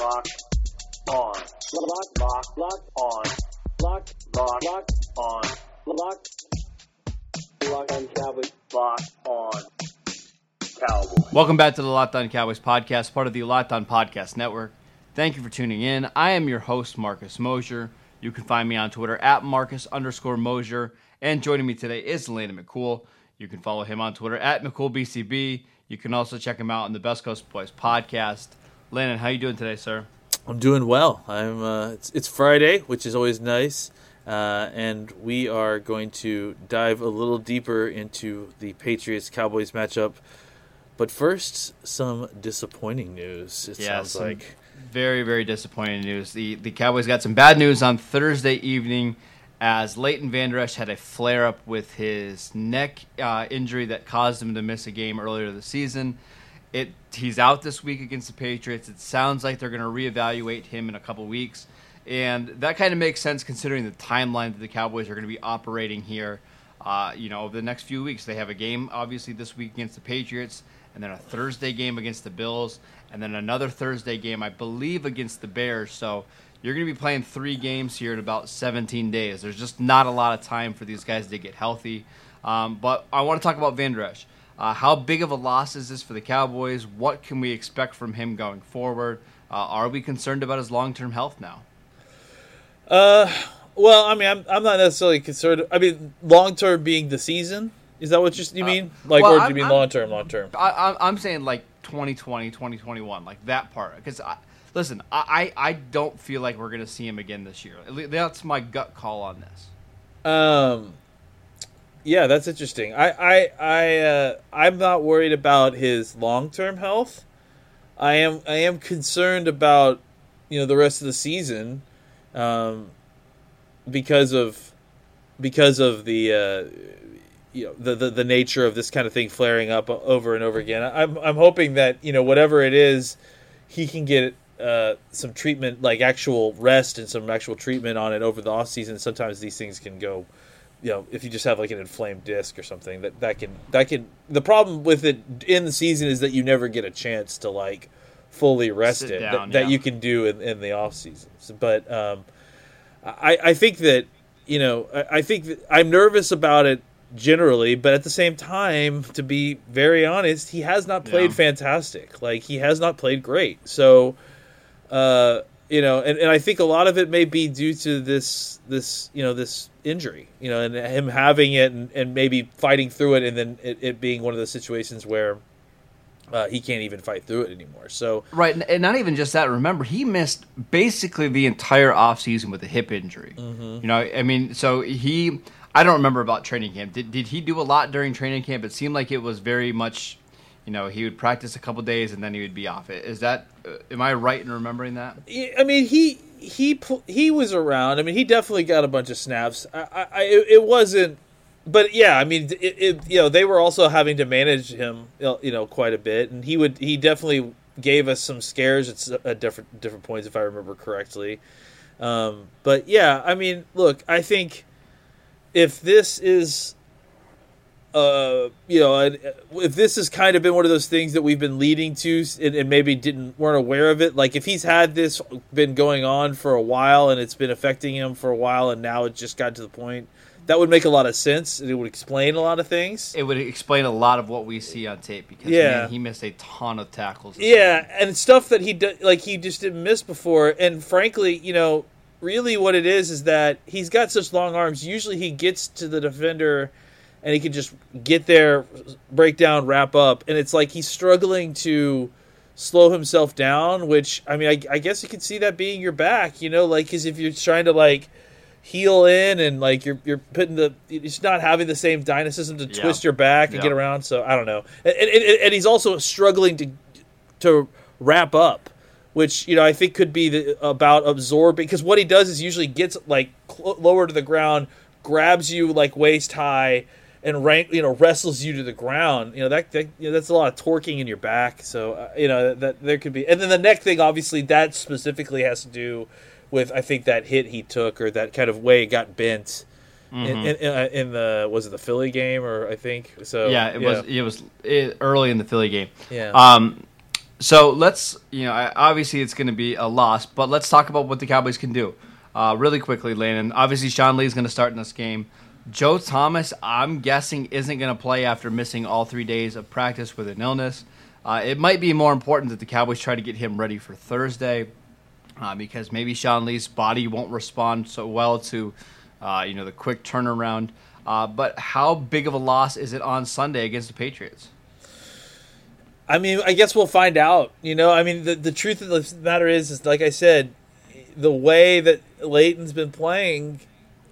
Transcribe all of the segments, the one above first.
Locked on. Lock, lock, lock on. Lock, lock, lock on. Lock. Lock on Cowboys. Lock on Cowboys. Welcome back to the Locked On Cowboys podcast, part of the Locked On Podcast Network. Thank you for tuning in. I am your host, Marcus Mosher. You can find me on Twitter at Marcus underscore Mosher. And joining me today is Landon McCool. You can follow him on Twitter at McCoolBCB. You can also check him out on the Best Coast Boys podcast. Landon, how you doing today, sir? I'm doing well. I'm. Uh, it's, it's Friday, which is always nice, uh, and we are going to dive a little deeper into the Patriots Cowboys matchup. But first, some disappointing news. It sounds like very, very disappointing news. The the Cowboys got some bad news on Thursday evening as Leighton Vander Esch had a flare up with his neck uh, injury that caused him to miss a game earlier this season. It he's out this week against the Patriots. It sounds like they're going to reevaluate him in a couple weeks, and that kind of makes sense considering the timeline that the Cowboys are going to be operating here. Uh, you know, over the next few weeks, they have a game obviously this week against the Patriots, and then a Thursday game against the Bills, and then another Thursday game, I believe, against the Bears. So you're going to be playing three games here in about 17 days. There's just not a lot of time for these guys to get healthy. Um, but I want to talk about Vander Esch. Uh, how big of a loss is this for the Cowboys? What can we expect from him going forward? Uh, are we concerned about his long term health now? Uh, well, I mean, I'm, I'm not necessarily concerned. I mean, long term being the season. Is that what you, you mean? Like, well, or do you mean I'm- long term? Long term. I'm saying like 2020, 2021, like that part. Because listen, I, I I don't feel like we're going to see him again this year. That's my gut call on this. Um, yeah, that's interesting. I, I, I, uh, I'm not worried about his long term health. I am, I am concerned about, you know, the rest of the season, um, because of, because of the, uh, you know, the, the the nature of this kind of thing flaring up over and over again. I'm, I'm hoping that you know whatever it is, he can get uh, some treatment, like actual rest and some actual treatment on it over the off season. Sometimes these things can go, you know, if you just have like an inflamed disc or something, that that can that can. The problem with it in the season is that you never get a chance to like fully rest Sit it down, that, that you can do in, in the off season. But um, I I think that you know I, I think that I'm nervous about it generally, but at the same time, to be very honest, he has not played Yeah. fantastic. Like he has not played great. So, uh, you know, and, and I think a lot of it may be due to this this you know this injury, you know, and him having it and, and maybe fighting through it, and then it, it being one of those situations where uh, he can't even fight through it anymore. So Right, and- not even just that. Remember, he missed basically the entire offseason with a hip injury. You know, I mean, so he. I don't remember about training camp. Did did he do a lot during training camp? It seemed like it was very much. You know, he would practice a couple days and then he would be off. it is that? Uh, am I right in remembering that? I mean, he he he was around. I mean, he definitely got a bunch of snaps. I, I, it wasn't, but yeah, I mean, it, it you know they were also having to manage him, you know, quite a bit, and he would he definitely gave us some scares at, at different different points if I remember correctly. Um, but yeah, I mean, look, I think if this is uh, you know, and, uh, if this has kind of been one of those things that we've been leading to and, and maybe didn't weren't aware of it, like if he's had this been going on for a while and it's been affecting him for a while, and now it just got to the point, that would make a lot of sense and it would explain a lot of things. It would explain a lot of what we see on tape because Yeah. man, he missed a ton of tackles. Yeah, and stuff that he did, like he just didn't miss before. And frankly, you know, really what it is is that he's got such long arms. Usually, he gets to the defender, and he can just get there, break down, wrap up. And it's like he's struggling to slow himself down. Which I mean, I, I guess you could see that being your back. You know, like because if you're trying to like heel in and like you're you're putting the it's not having the same dynamism to Yeah. twist your back and Yeah. get around. So I don't know. And, and, and- he's also struggling to to wrap up, which you know I think could be the, about absorbing because what he does is usually gets like cl- lower to the ground, grabs you like waist high, and rank you know wrestles you to the ground. You know that, that you know, that's a lot of torquing in your back. So uh, you know that, that there could be, and then the neck thing obviously that specifically has to do with I think that hit he took or that kind of way it got bent. In, in, uh, in the was it the Philly game or I think so yeah, it was it was early in the Philly game. Yeah. Um, so let's you know obviously it's going to be a loss, but let's talk about what the Cowboys can do uh, really quickly, Landon. Obviously, Sean Lee is going to start in this game. Joe Thomas, I'm guessing, isn't going to play after missing all three days of practice with an illness. Uh, it might be more important that the Cowboys try to get him ready for Thursday uh, because maybe Sean Lee's body won't respond so well to, uh, you know, the quick turnaround. Uh, but how big of a loss is it on Sunday against the Patriots? I mean, I guess we'll find out. You know, I mean, the the truth of the matter is, is like I said, the way that Leighton's been playing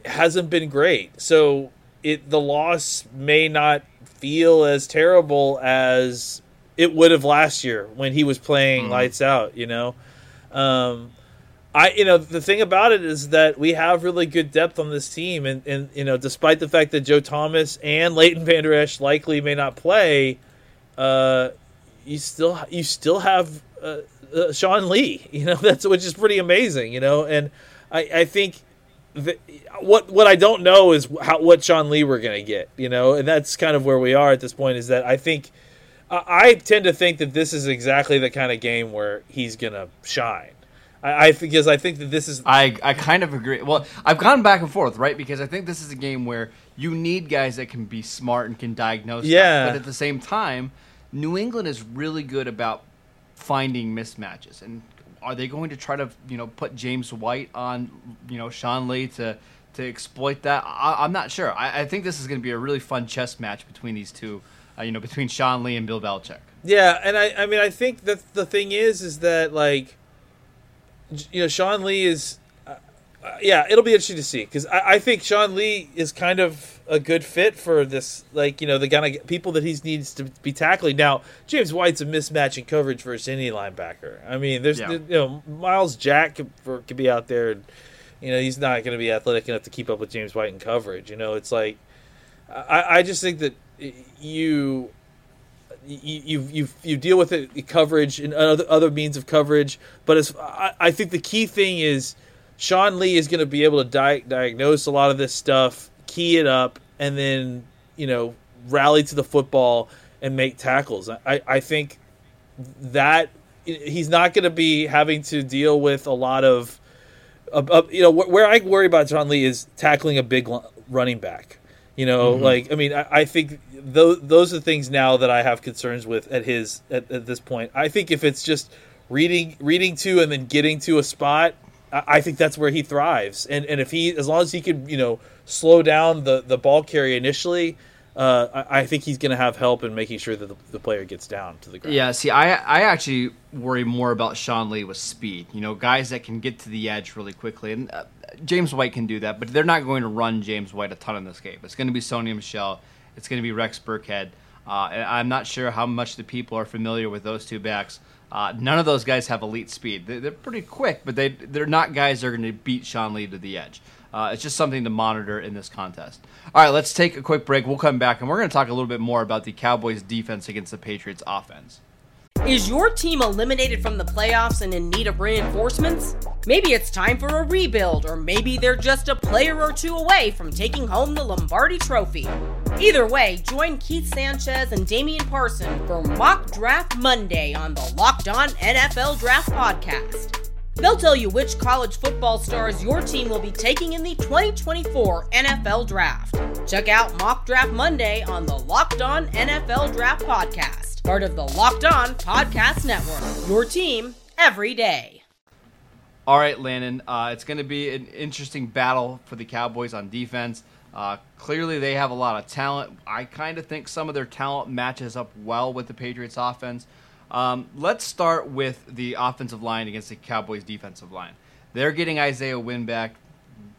hasn't been great. So it the loss may not feel as terrible as it would have last year when he was playing lights out. You know, um, I you know the thing about it is that we have really good depth on this team, and and you know despite the fact that Joe Thomas and Leighton Vander Esch likely may not play, uh, you still you still have uh, uh, Sean Lee. You know that's which is pretty amazing. You know, and I I think. The, what what I don't know is how what Sean Lee we're gonna get, you know, and that's kind of where we are at this point. Is that I think I I tend to think that this is exactly the kind of game where he's gonna shine. I, I because I think that this is I, I kind of agree. Well, I've gone back and forth, right? Because I think this is a game where you need guys that can be smart and can diagnose. stuff. Yeah. But at the same time, New England is really good about finding mismatches. And are they going to try to, you know, put James White on, you know, Sean Lee to to exploit that? I, I'm not sure. I, I think this is going to be a really fun chess match between these two. Uh, you know, between Sean Lee and Bill Belichick. Yeah, and I, I mean, I think that the thing is, is that like, you know, Sean Lee is, uh, uh, yeah, it'll be interesting to see because I, I think Sean Lee is kind of a good fit for this, like, you know, the kind of people that he needs to be tackling. Now, James White's a mismatch in coverage versus any linebacker. I mean, there's, Yeah. you know, Myles Jack could, could be out there, and, you know, he's not going to be athletic enough to keep up with James White in coverage. You know, it's like, I, I just think that you you you you, you deal with it coverage and other other means of coverage. But as I, I think the key thing is Sean Lee is going to be able to di- diagnose a lot of this stuff, key it up, and then you know rally to the football and make tackles. I I think that he's not going to be having to deal with a lot of. You know wh- where I worry about John Lee is tackling a big l- running back. You know, mm-hmm. like I mean, I, I think those those are things now that I have concerns with at his at, at this point. I think if it's just reading reading to and then getting to a spot, I, I think that's where he thrives. And and if he as long as he can you know slow down the the ball carry initially, uh, I, I think he's going to have help in making sure that the, the player gets down to the ground. Yeah, see, I I actually worry more about Sean Lee with speed. You know, guys that can get to the edge really quickly, and uh, James White can do that. But they're not going to run James White a ton in this game. It's going to be Sony Michel. It's going to be Rex Burkhead. Uh, I'm not sure how much the people are familiar with those two backs. Uh, none of those guys have elite speed. They're, they're pretty quick, but they they're not guys that are going to beat Sean Lee to the edge. Uh, it's just something to monitor in this contest. All right, let's take a quick break. We'll come back and we're going to talk a little bit more about the Cowboys' defense against the Patriots' offense. Is your team eliminated from the playoffs and in need of reinforcements? Maybe it's time for a rebuild, or maybe they're just a player or two away from taking home the Lombardi Trophy. Either way, join Keith Sanchez and Damian Parson for Mock Draft Monday on the Locked On NFL Draft Podcast. They'll tell you which college football stars your team will be taking in the 2024 NFL Draft. Check out Mock Draft Monday on the Locked On NFL Draft Podcast, part of the Locked On Podcast Network. Your team every day. All right, Landon. Uh, it's going to be an interesting battle for the Cowboys on defense. Uh, clearly, they have a lot of talent. I kind of think some of their talent matches up well with the Patriots' offense. Um, let's start with the offensive line against the Cowboys' defensive line. They're getting Isaiah Wynn back.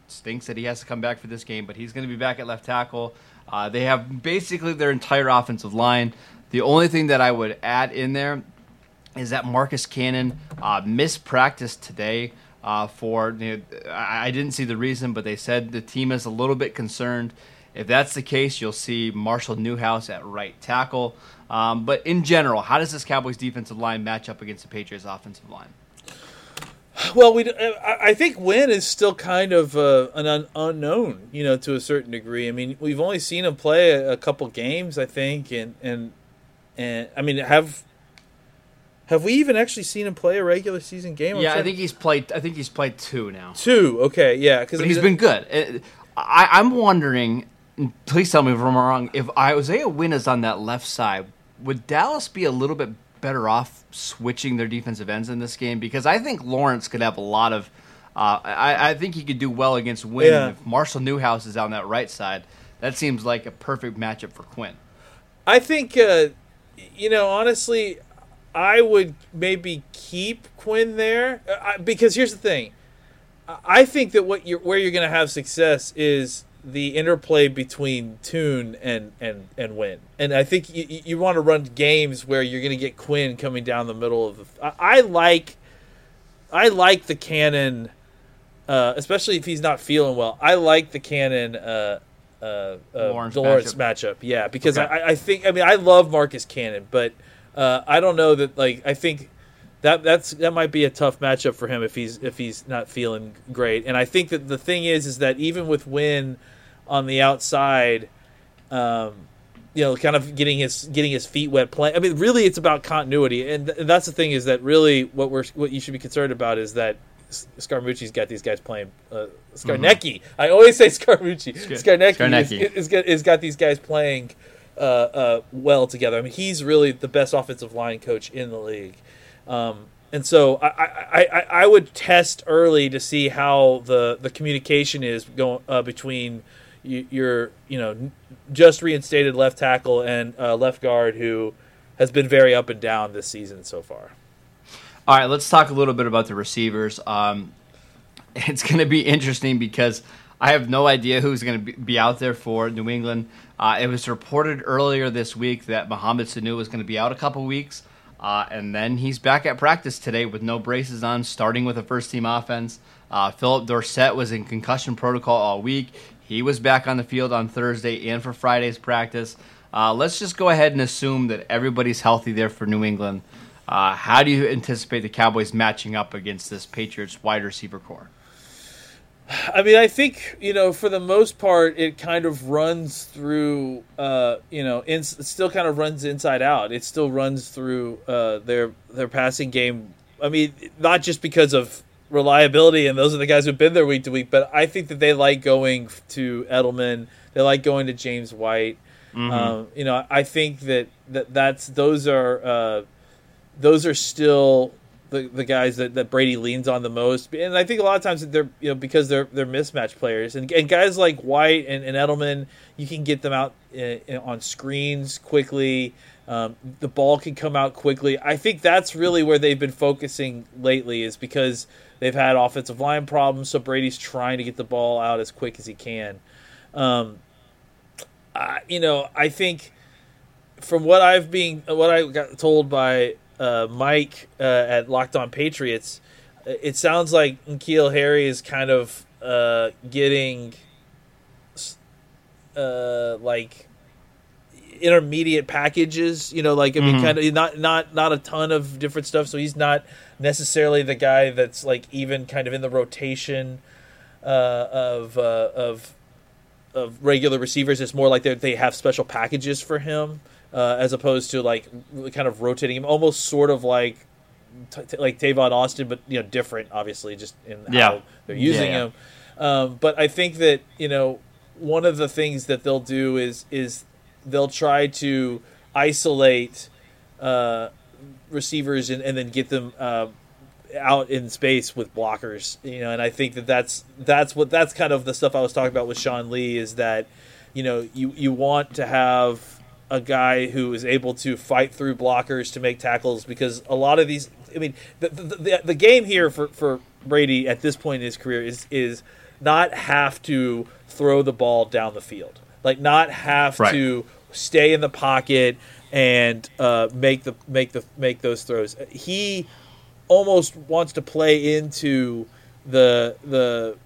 Stinks that he has to come back for this game, but he's going to be back at left tackle. Uh, they have basically their entire offensive line. The only thing that I would add in there is that Marcus Cannon uh, missed practice today. Uh, for you know, I didn't see the reason, but they said the team is a little bit concerned. If that's the case, you'll see Marshall Newhouse at right tackle. Um, but in general, how does this Cowboys defensive line match up against the Patriots offensive line? Well, we I I think Wynn is still kind of uh, an un- unknown, you know, to a certain degree. I mean, we've only seen him play a, a couple games, I think, and and and I mean, have have we even actually seen him play a regular season game? I'm Yeah, I think he's played. I think he's played two now. two. Okay, yeah, because But he's been good. Uh, I, I'm wondering. Please tell me if I'm wrong. If Isaiah Wynn is on that left side, would Dallas be a little bit better off switching their defensive ends in this game? Because I think Lawrence could have a lot of. Uh, I, I think he could do well against Wynn. Yeah. If Marshall Newhouse is on that right side, that seems like a perfect matchup for Quinn. I think, uh, you know, honestly, I would maybe keep Quinn there uh, because here's the thing. I- I think that what you're where you're going to have success is the interplay between Thuney and and and Wynn, and I think you, you want to run games where you're going to get Quinn coming down the middle of the. I, I like, I like the Cannon, uh, especially if he's not feeling well. I like the Cannon. Uh, uh, uh, Lawrence Lawrence, matchup. matchup. Yeah, because Okay. I, I think I mean I love Marcus Cannon, but uh, I don't know that like I think that that's that might be a tough matchup for him if he's if he's not feeling great. And I think that the thing is is that even with Wynn on the outside, um, you know, kind of getting his getting his feet wet playing. I mean, really, it's about continuity, and, and that's the thing is that really what we're what you should be concerned about is that S- Scaramucci's got these guys playing. Uh, Scarnecchi, I always say Scaramucci. Scarnecchi, Scarnecchi. Is, is, got, is got these guys playing uh, uh, well together. I mean, he's really the best offensive line coach in the league. Um, and so I, I, I, I would test early to see how the, the communication is going uh, between y- your you know just reinstated left tackle and uh, left guard who has been very up and down this season so far. All right, let's talk a little bit about the receivers. Um, it's going to be interesting because I have no idea who's going to be, be out there for New England. Uh, it was reported earlier this week that Mohamed Sanu was going to be out a couple weeks, uh, and then he's back at practice today with no braces on, starting with a first team offense. Uh, Phillip Dorsett was in concussion protocol all week. He was back on the field on Thursday and for Friday's practice. Uh, let's just go ahead and assume that everybody's healthy there for New England. Uh, how do you anticipate the Cowboys matching up against this Patriots wide receiver core? I mean, I think you know, for the most part, it kind of runs through. Uh, you know, in, still kind of runs inside out. It still runs through uh, their their passing game. I mean, not just because of reliability, and those are the guys who've been there week to week, but I think that they like going to Edelman. They like going to James White. Um, you know, I think that, that that's those are uh, those are still the, the guys that, that Brady leans on the most. And I think a lot of times they're you know because they're they're mismatch players and, and guys like White and, and Edelman, you can get them out in, in- on screens quickly. Um, the ball can come out quickly. I think that's really where they've been focusing lately is because they've had offensive line problems. So Brady's trying to get the ball out as quick as he can. Um, I, you know, I think from what I've been, what I got told by uh, Mike uh, at Locked On Patriots, it sounds like N'Keal Harry is kind of uh, getting uh, like intermediate packages. You know, like I mean, kind of not not not a ton of different stuff. So he's not necessarily the guy that's like even kind of in the rotation uh, of uh, of of regular receivers. It's more like they they have special packages for him uh, as opposed to like kind of rotating him, almost sort of like t- t- like Tavon Austin, but you know different, obviously, just in Yeah. how they're using Yeah, yeah. him. Um, but I think that you know one of the things that they'll do is is they'll try to isolate uh, receivers and, and then get them uh, out in space with blockers. You know, and I think that that's that's what that's kind of the stuff I was talking about with Sean Lee is that you know you you want to have a guy who is able to fight through blockers to make tackles because a lot of these I mean the the, the, the game here for for Brady at this point in his career is is not have to throw the ball down the field like not have Right. to stay in the pocket and uh, make the make the make those throws. He almost wants to play into the the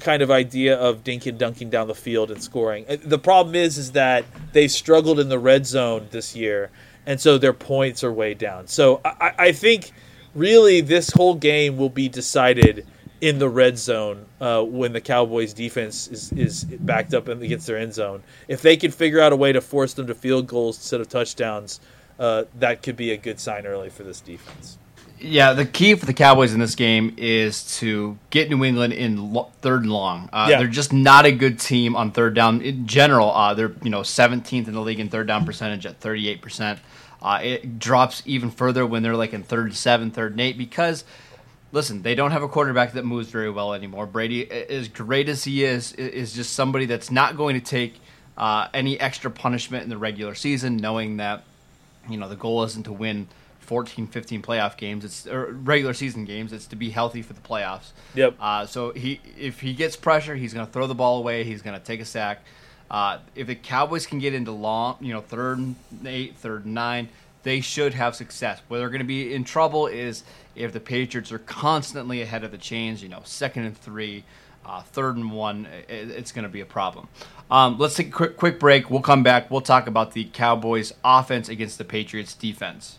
kind of idea of dinking dunking down the field and scoring. Uh, The problem is is that they struggled in the red zone this year, and so their points are way down. So I, I think really this whole game will be decided in the red zone uh, when the Cowboys defense is, is backed up against their end zone. If they can figure out a way to force them to field goals instead of touchdowns, uh, that could be a good sign early for this defense. Yeah, the key for the Cowboys in this game is to get New England in lo- third and long. Uh, Yeah. They're just not a good team on third down in general. Uh, they're you know 17th in the league in third down percentage at 38 percent. Uh, it drops even further when they're like in third and seven, third and eight because. Listen, they don't have a quarterback that moves very well anymore. Brady, as great as he is, is just somebody that's not going to take uh, any extra punishment in the regular season, knowing that you know the goal isn't to win 14 15 playoff games. It's or regular season games. It's to be healthy for the playoffs. Yep. uh, so he if he gets pressure he's going to throw the ball away. He's going to take a sack. Uh, if the cowboys can get into long you know third and eight third and nine they should have success where they're going to be in trouble is if the patriots are constantly ahead of the chains you know second and three uh, third and one, i- i- it's going to be a problem. Um, let's take a quick, quick break. We'll come back. We'll talk about the Cowboys' offense against the Patriots' defense.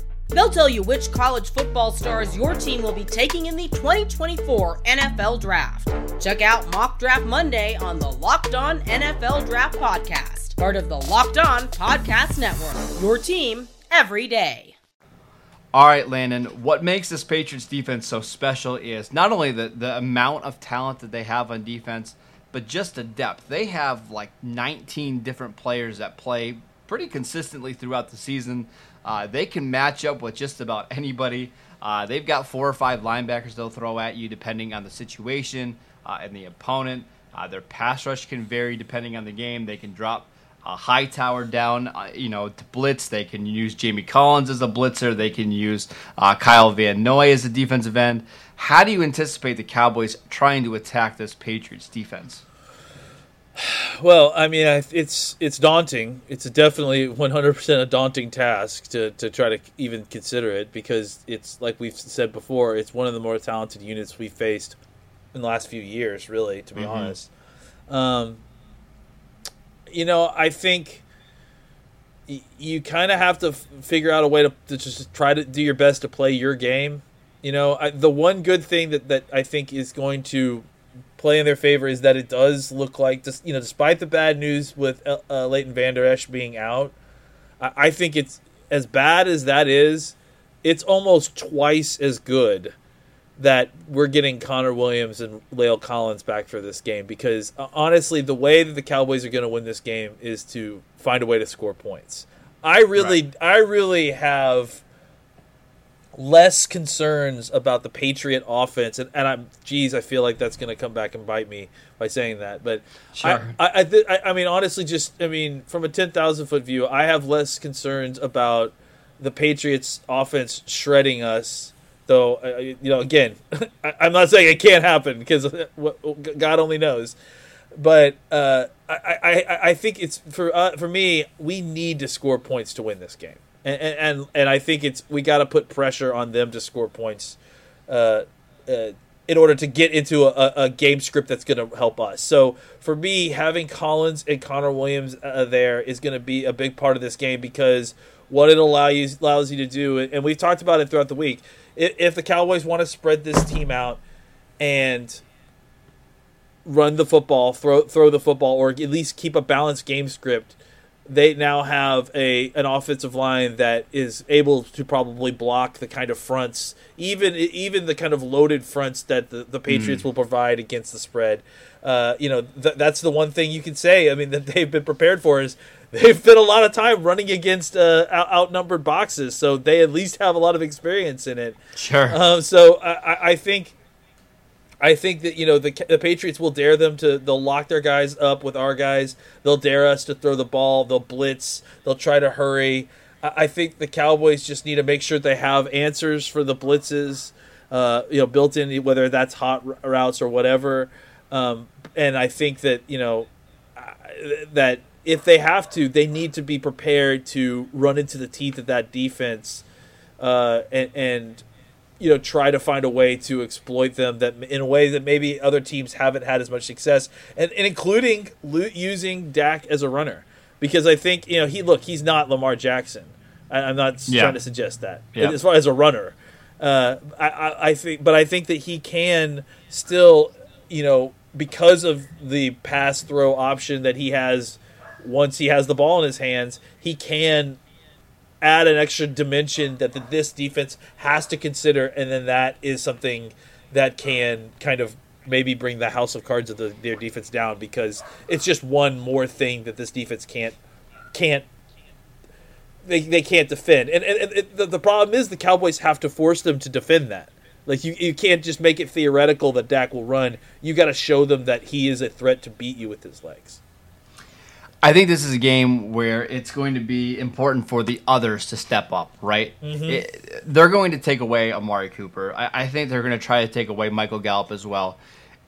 They'll tell you which college football stars your team will be taking in the 2024 NFL Draft. Check out Mock Draft Monday on the Locked On NFL Draft Podcast, part of the Locked On Podcast Network. Your team every day. All right, Landon, what makes this Patriots defense so special is not only the, the amount of talent that they have on defense, but just the depth. They have like 19 different players that play pretty consistently throughout the season. Uh, they can match up with just about anybody. Uh, they've got four or five linebackers they'll throw at you depending on the situation uh, and the opponent. Uh, their pass rush can vary depending on the game. They can drop a Hightower down, uh, you know, to blitz. They can use Jamie Collins as a blitzer. They can use uh, Kyle Van Noy as a defensive end. How do you anticipate the Cowboys trying to attack this Patriots defense? Well, I mean, I- it's it's daunting. It's definitely 100% a daunting task to, to try to even consider it because it's like we've said before. It's one of the more talented units we've faced in the last few years, really, to be honest. Um, you know, I think y- you kind of have to f- figure out a way to, to just try to do your best to play your game. You know, I, the one good thing that, that I think is going to play in their favor is that it does look like, just you know, despite the bad news with uh, uh, Leighton Vander Esch being out, I, I think it's as bad as that is. It's almost twice as good that we're getting Connor Williams and La'el Collins back for this game because uh, honestly, the way that the Cowboys are going to win this game is to find a way to score points. I really, I really have less concerns about the Patriot offense, and, and I'm, geez, I feel like that's going to come back and bite me by saying that. But Sure. I, I, I, th- I, I mean, honestly, just I mean, from a ten thousand foot view, I have less concerns about the Patriots offense shredding us. Though, uh, you know, again, I, I'm not saying it can't happen because God only knows. But uh, I, I, I think it's for uh, for me, we need to score points to win this game, and and and I think it's we got to put pressure on them to score points, uh, uh, in order to get into a, a game script that's going to help us. So for me, having Collins and Connor Williams uh, there is going to be a big part of this game because what it allow you allows you to do, and we've talked about it throughout the week. If, if the Cowboys want to spread this team out and run the football, throw throw the football, or at least keep a balanced game script. They now have a an offensive line that is able to probably block the kind of fronts, even even the kind of loaded fronts that the, the Patriots will provide against the spread. Uh, you know, th- that's the one thing you can say. I mean, that they've been prepared for is they've spent a lot of time running against uh, out- outnumbered boxes, so they at least have a lot of experience in it. Sure. Um, so I- I think I think that you know the the Patriots will dare them to they'll lock their guys up with our guys. They'll dare us to throw the ball. They'll blitz. They'll try to hurry. I, think the Cowboys just need to make sure they have answers for the blitzes. Uh, you know, built in whether that's hot routes or whatever. Um, and I think that you know that if they have to, they need to be prepared to run into the teeth of that defense uh, and, and you know try to find a way to exploit them that in a way that maybe other teams haven't had as much success, and, and including lo- using Dak as a runner because I think you know he look he's not Lamar Jackson. I, I'm not Yeah. trying to suggest that Yeah. as far as a runner. Uh, I, I, I think, but I think that he can still, you know, because of the pass throw option that he has once he has the ball in his hands, he can add an extra dimension that the, this defense has to consider, and then that is something that can kind of maybe bring the house of cards of the, their defense down because it's just one more thing that this defense can't can't they, they can't defend. And, and, and the, the problem is the Cowboys have to force them to defend that. Like you, you can't just make it theoretical that Dak will run. You got to show them that he is a threat to beat you with his legs. I think this is a game where it's going to be important for the others to step up, right? It- they're going to take away Amari Cooper. I, I think they're going to try to take away Michael Gallup as well.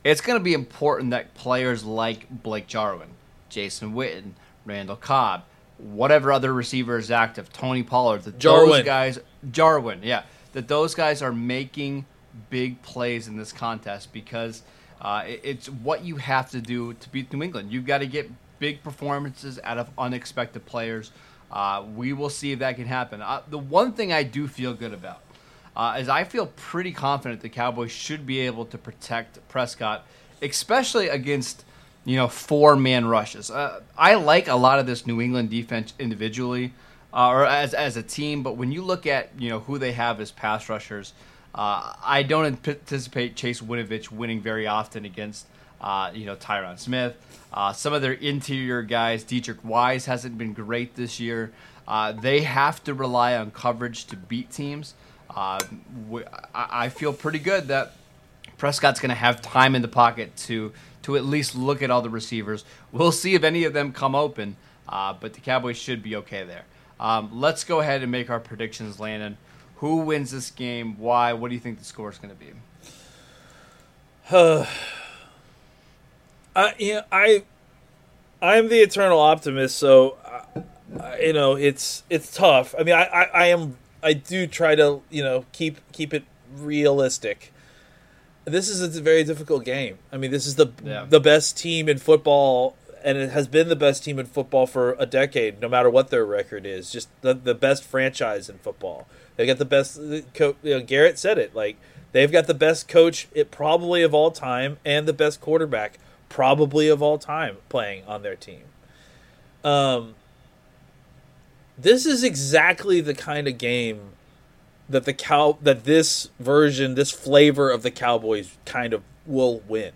It's going to be important that players like Blake Jarwin, Jason Witten, Randall Cobb, whatever other receiver is active, Tony Pollard, that Jarwin. those guys, Jarwin, yeah, that those guys are making big plays in this contest because uh, it's what you have to do to beat New England. You've got to get big performances out of unexpected players. Uh, we will see if that can happen. Uh, the one thing I do feel good about uh, is I feel pretty confident the Cowboys should be able to protect Prescott, especially against you know four man rushes. Uh, I like a lot of this New England defense individually uh, or as as a team, but when you look at you know who they have as pass rushers, uh, I don't anticipate Chase Winovich winning very often against you know Tyron Smith. Uh, some of their interior guys, Deatrich Wise hasn't been great this year. Uh, they have to rely on coverage to beat teams. Uh, w- I I feel pretty good that Prescott's going to have time in the pocket to to at least look at all the receivers. We'll see if any of them come open, uh, but the Cowboys should be okay there. Um, let's go ahead and make our predictions, Landon. Who wins this game? Why? What do you think the score is going to be? I yeah, I I'm the eternal optimist, so uh, uh, you know it's it's tough. I mean, I, I I am I do try to you know keep keep it realistic. This is a very difficult game. I mean, this is the Yeah. the best team in football, and it has been the best team in football for a decade, no matter what their record is. Just the the best franchise in football. They got the best. Co- you know, Garrett said it. Like they've got the best coach, it probably of all time, and the best quarterback, probably of all time, playing on their team. Um, this is exactly the kind of game that the cow that this version, this flavor of the Cowboys kind of will win.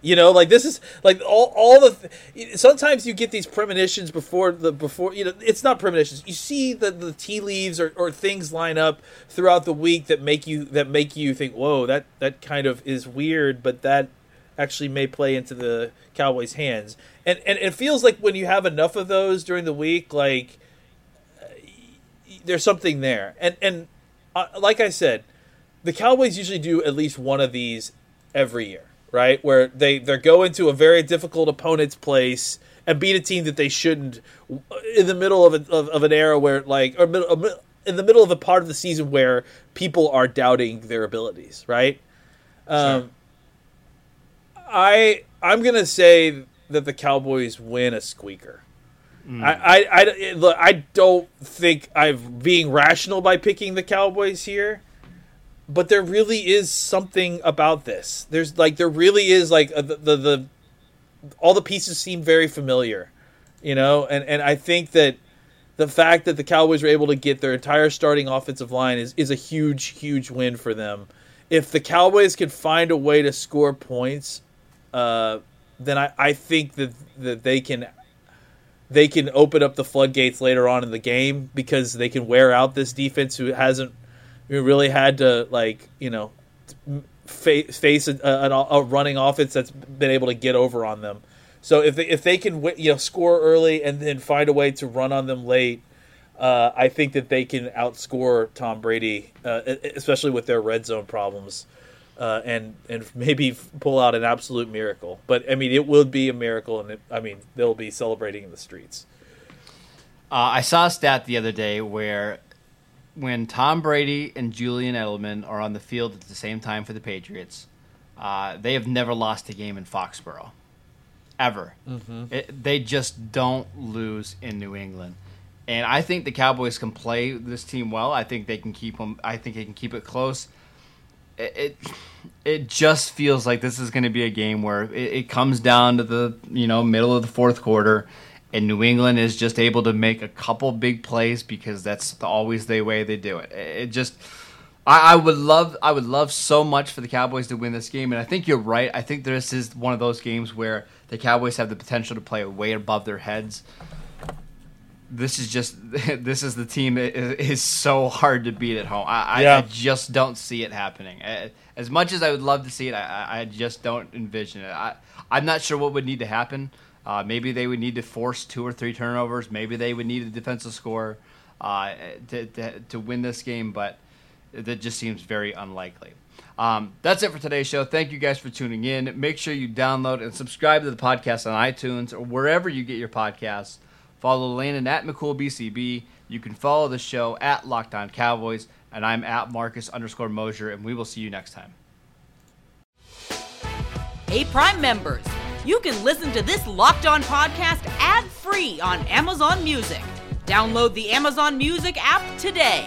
You know, like this is like all all the. Th- sometimes you get these premonitions before the before you know it's not premonitions. You see the the tea leaves or, or things line up throughout the week that make you that make you think, whoa, that that kind of is weird, but that actually may play into the Cowboys' hands. And and it feels like when you have enough of those during the week, like there's something there. And and uh, like I said, the Cowboys usually do at least one of these every year, right? Where they they go into a very difficult opponent's place and beat a team that they shouldn't in the middle of, a, of, of an era where like or middle, a in the middle of a part of the season where people are doubting their abilities, right? Um, I I'm gonna say that the Cowboys win a squeaker. Hmm. I, I, I, look, I don't think I'm being rational by picking the Cowboys here, but there really is something about this. There's like there really is like a, the, the the all the pieces seem very familiar, you know, and and I think that the fact that the Cowboys were able to get their entire starting offensive line is is a huge huge win for them. If the Cowboys can find a way to score points, uh, then I, I think that that they can they can open up the floodgates later on in the game because they can wear out this defense who hasn't really had to like you know fa- face a, a, a, running offense that's been able to get over on them. So if they, if they can you know score early and then find a way to run on them late, uh, I think that they can outscore Tom Brady, uh, especially with their red zone problems, uh, and and maybe pull out an absolute miracle. But I mean, it will be a miracle, and it, I mean they'll be celebrating in the streets. Uh, I saw a stat the other day where when Tom Brady and Julian Edelman are on the field at the same time for the Patriots, uh, they have never lost a game in Foxborough, ever. Mm-hmm. It, they just don't lose in New England, and I think the Cowboys can play this team well. I think they can keep them. I think they can keep it close. It it, just feels like this is going to be a game where it, it comes down to the you know middle of the fourth quarter and New England is just able to make a couple big plays because that's always the way they do it. It just, I, I, would love, I would love so much for the Cowboys to win this game, and I think you're right. I think this is one of those games where the Cowboys have the potential to play way above their heads. This is just, this is the team that is so hard to beat at home. I, yeah. I, I just don't see it happening. As much as I would love to see it, I, I just don't envision it. I, I'm not sure what would need to happen. Uh, maybe they would need to force two or three turnovers. Maybe they would need a defensive score uh, to, to, to, win this game, but that just seems very unlikely. Um, that's it for today's show. Thank you guys for tuning in. Make sure you download and subscribe to the podcast on iTunes or wherever you get your podcasts. Follow Landon at McCoolBCB. You can follow the show at Locked On Cowboys, and I'm at Marcus underscore Mosher, and we will see you next time. Hey, Prime members you can listen to this Locked On podcast ad free on Amazon Music. Download the Amazon Music app today.